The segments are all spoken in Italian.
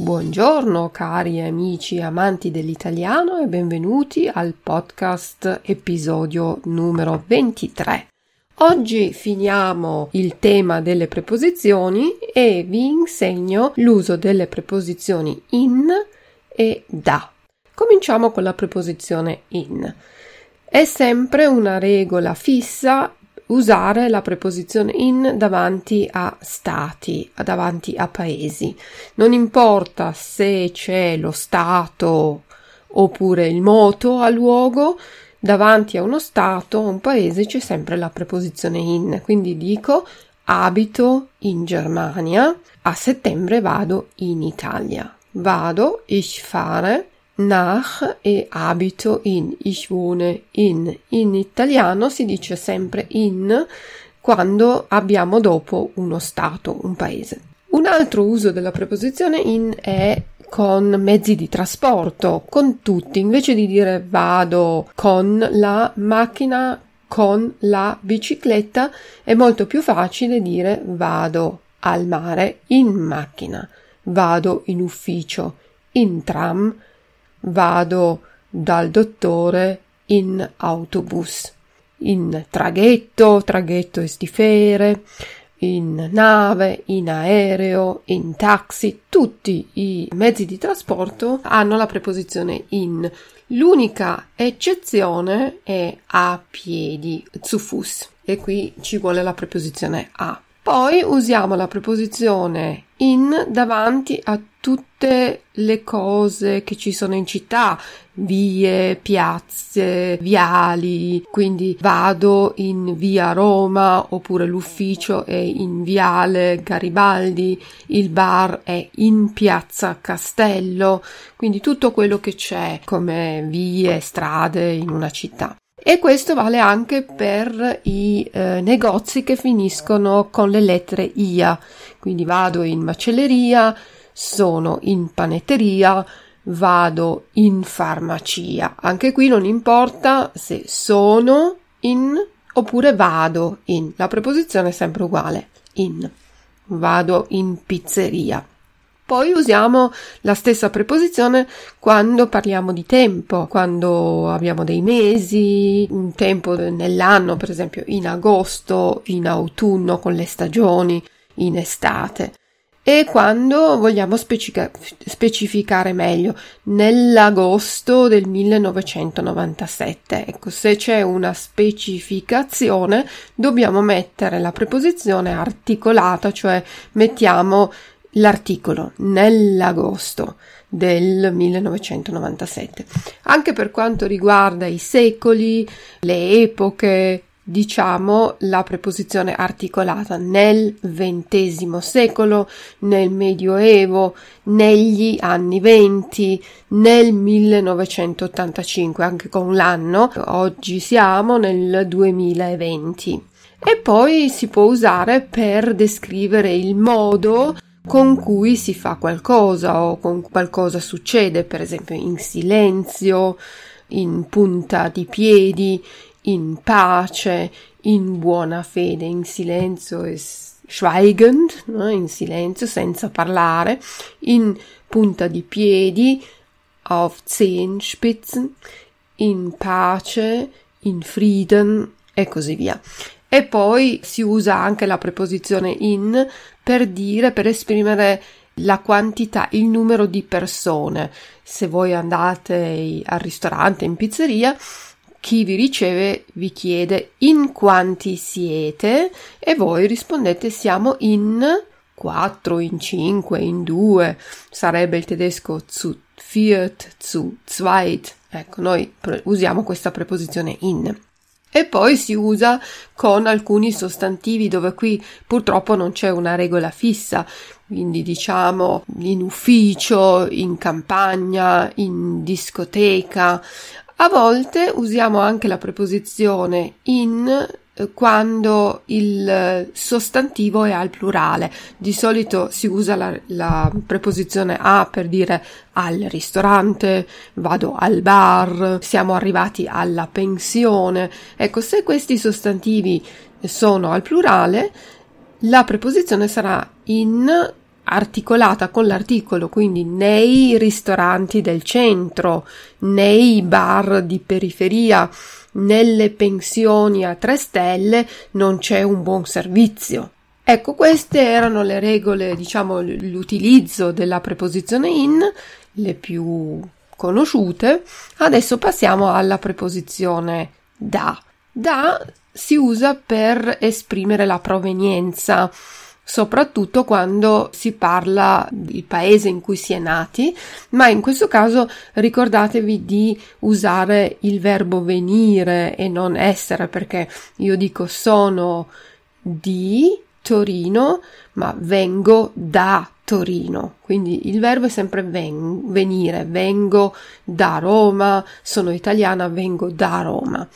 Buongiorno cari amici amanti dell'italiano e benvenuti al podcast episodio numero 23. Oggi finiamo il tema delle preposizioni e vi insegno l'uso delle preposizioni in e da. Cominciamo con la preposizione in. È sempre una regola fissa usare la preposizione in davanti a stati, davanti a paesi. Non importa se c'è lo stato oppure il moto a luogo, davanti a uno stato, un paese c'è sempre la preposizione in. Quindi dico abito in Germania, a settembre vado in Italia. Vado, ich fare, nach e abito in, ich wohne in. In italiano si dice sempre in quando abbiamo dopo uno stato, un paese. Un altro uso della preposizione in è con mezzi di trasporto, con tutti, invece di dire vado con la macchina, con la bicicletta, è molto più facile dire vado al mare in macchina, vado in ufficio in tram, vado dal dottore in autobus, in traghetto, traghetto estifere, in nave, in aereo, in taxi, tutti i mezzi di trasporto hanno la preposizione in. L'unica eccezione è a piedi, zu Fuß, e qui ci vuole la preposizione a. Poi usiamo la preposizione in davanti a tutte le cose che ci sono in città, vie, piazze, viali, quindi vado in via Roma oppure l'ufficio è in viale Garibaldi, il bar è in piazza Castello, quindi tutto quello che c'è come vie, strade in una città. E questo vale anche per i eh, negozi che finiscono con le lettere IA. Quindi vado in macelleria, sono in panetteria, vado in farmacia. Anche qui non importa se sono in oppure vado in. La preposizione è sempre uguale. In. Vado in pizzeria. Poi usiamo la stessa preposizione quando parliamo di tempo, quando abbiamo dei mesi, un tempo nell'anno, per esempio in agosto, in autunno con le stagioni, in estate e quando vogliamo specifica- specificare meglio nell'agosto del 1997. Ecco, se c'è una specificazione dobbiamo mettere la preposizione articolata, cioè mettiamo l'articolo nell'agosto del 1997. Anche per quanto riguarda i secoli, le epoche, diciamo la preposizione articolata nel XX secolo, nel Medioevo, negli anni venti, nel 1985, anche con l'anno, oggi siamo nel 2020. E poi si può usare per descrivere il modo con cui si fa qualcosa o con qualcosa succede, per esempio in silenzio, in punta di piedi, in pace, in buona fede, in silenzio e schweigend, no? in silenzio, senza parlare, in punta di piedi, auf Zehenspitzen, in pace, in Frieden e così via. E poi si usa anche la preposizione in per dire, per esprimere la quantità, il numero di persone. Se voi andate al ristorante, in pizzeria, chi vi riceve vi chiede in quanti siete e voi rispondete siamo in quattro, in cinque, in due, sarebbe il tedesco zu viert, zu zweit. Ecco, noi usiamo questa preposizione in. E poi si usa con alcuni sostantivi dove qui purtroppo non c'è una regola fissa, quindi diciamo in ufficio, in campagna, in discoteca. A volte usiamo anche la preposizione in quando il sostantivo è al plurale. Di solito si usa la, la, preposizione a per dire al ristorante, vado al bar, siamo arrivati alla pensione. Ecco, se questi sostantivi sono al plurale, la preposizione sarà in articolata con l'articolo, quindi nei ristoranti del centro, nei bar di periferia, nelle pensioni a tre stelle non c'è un buon servizio. Ecco, queste erano le regole, diciamo, l'utilizzo della preposizione in, le più conosciute. Adesso passiamo alla preposizione da. Da si usa per esprimere la provenienza soprattutto quando si parla del paese in cui si è nati, ma in questo caso ricordatevi di usare il verbo venire e non essere, perché io dico sono di Torino, ma vengo da Torino. Quindi il verbo è sempre ven- venire, vengo da Roma, sono italiana, vengo da Roma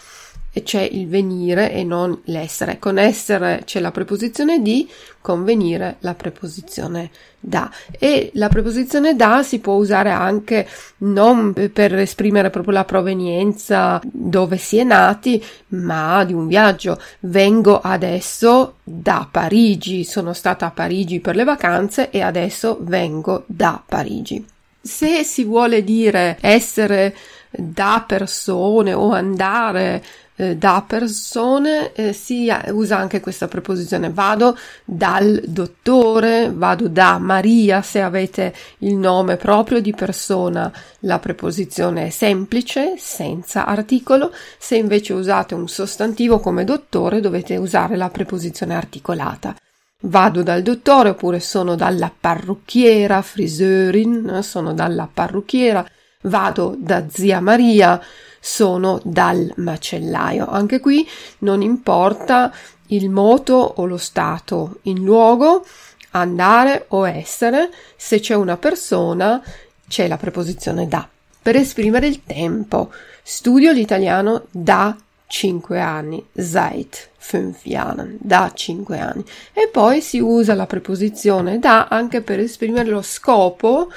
e c'è il venire e non l'essere. Con essere c'è la preposizione di, con venire la preposizione da. E la preposizione da si può usare anche non per esprimere proprio la provenienza dove si è nati, ma di un viaggio. Vengo adesso da Parigi, sono stata a Parigi per le vacanze e adesso vengo da Parigi. Se si vuole dire essere da persone o andare eh, da persone eh, si usa anche questa preposizione. Vado dal dottore, vado da Maria se avete il nome proprio di persona. La preposizione è semplice senza articolo. Se invece usate un sostantivo come dottore dovete usare la preposizione articolata. Vado dal dottore oppure sono dalla parrucchiera, friseurin, sono dalla parrucchiera, vado da zia Maria, sono dal macellaio. Anche qui non importa il moto o lo stato in luogo, andare o essere, se c'è una persona c'è la preposizione da. Per esprimere il tempo, studio l'italiano da 5 anni, seit 5 Jahren, da 5 anni. E poi si usa la preposizione da anche per esprimere lo scopo,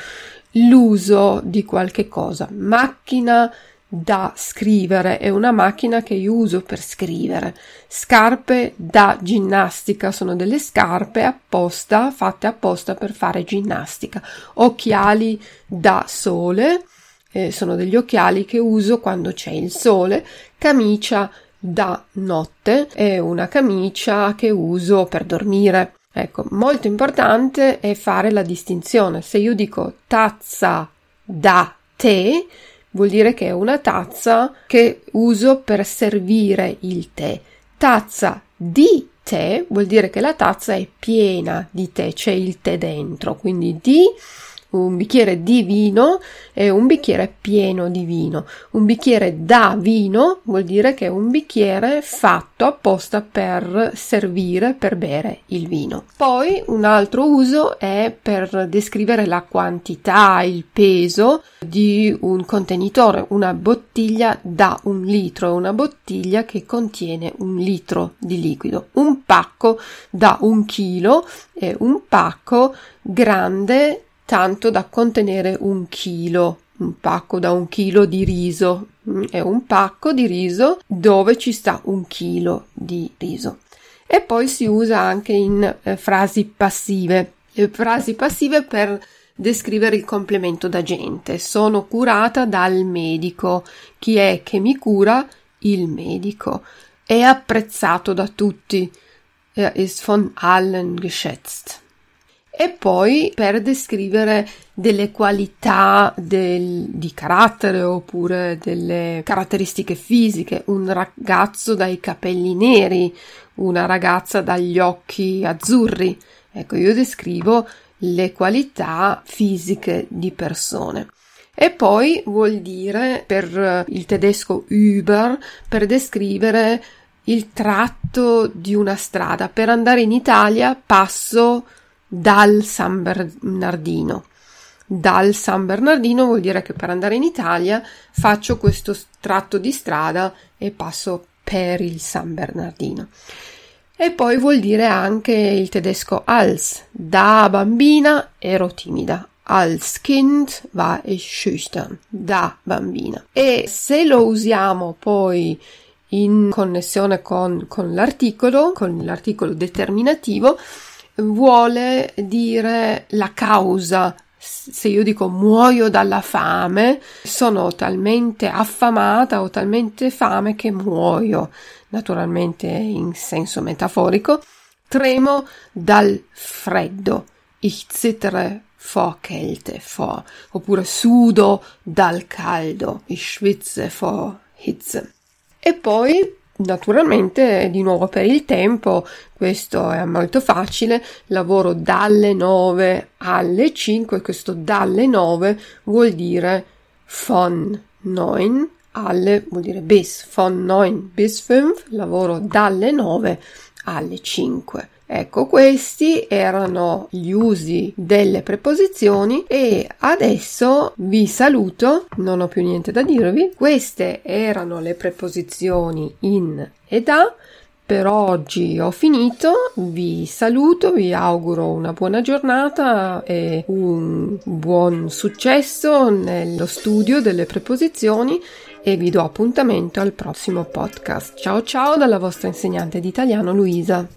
l'uso di qualche cosa. Macchina da scrivere, è una macchina che io uso per scrivere. Scarpe da ginnastica sono delle scarpe apposta, fatte apposta per fare ginnastica. Occhiali da sole eh, sono degli occhiali che uso quando c'è il sole. Camicia da notte è una camicia che uso per dormire. Ecco, molto importante è fare la distinzione. Se io dico tazza da tè, vuol dire che è una tazza che uso per servire il tè. Tazza di tè vuol dire che la tazza è piena di tè, c'è il tè dentro, quindi di un bicchiere di vino è un bicchiere pieno di vino. Un bicchiere da vino vuol dire che è un bicchiere fatto apposta per servire, per bere il vino. Poi un altro uso è per descrivere la quantità, il peso di un contenitore, una bottiglia da un litro, una bottiglia che contiene un litro di liquido. Un pacco da un chilo è un pacco grande tanto da contenere un chilo, un pacco da un chilo di riso. Mm, è un pacco di riso dove ci sta un chilo di riso. E poi si usa anche in eh, frasi passive. Le frasi passive per descrivere il complemento d'agente. Sono curata dal medico. Chi è che mi cura? Il medico. È apprezzato da tutti. Er ist von allen geschätzt e poi per descrivere delle qualità del, di carattere oppure delle caratteristiche fisiche, un ragazzo dai capelli neri, una ragazza dagli occhi azzurri. Ecco, io descrivo le qualità fisiche di persone. E poi vuol dire per il tedesco über per descrivere il tratto di una strada. Per andare in Italia passo dal San Bernardino. Dal San Bernardino vuol dire che per andare in Italia faccio questo tratto di strada e passo per il San Bernardino. E poi vuol dire anche il tedesco als. Da bambina ero timida. Als Kind war ich schüchtern. Da bambina. E se lo usiamo poi in connessione con, con l'articolo, con l'articolo determinativo, vuole dire la causa. Se io dico muoio dalla fame, sono talmente affamata o talmente fame che muoio, naturalmente in senso metaforico, tremo dal freddo, ich zittere vor Kälte, vor, oppure sudo dal caldo, ich schwitze vor Hitze. E poi Naturalmente, di nuovo per il tempo, questo è molto facile, lavoro dalle 9 alle 5, questo dalle 9 vuol dire von 9 alle, vuol dire bis, von 9 bis 5, lavoro dalle 9 alle 5. Ecco, questi erano gli usi delle preposizioni e adesso vi saluto, non ho più niente da dirvi. Queste erano le preposizioni in e da. Per oggi ho finito, vi saluto, vi auguro una buona giornata e un buon successo nello studio delle preposizioni e vi do appuntamento al prossimo podcast. Ciao ciao dalla vostra insegnante di italiano Luisa.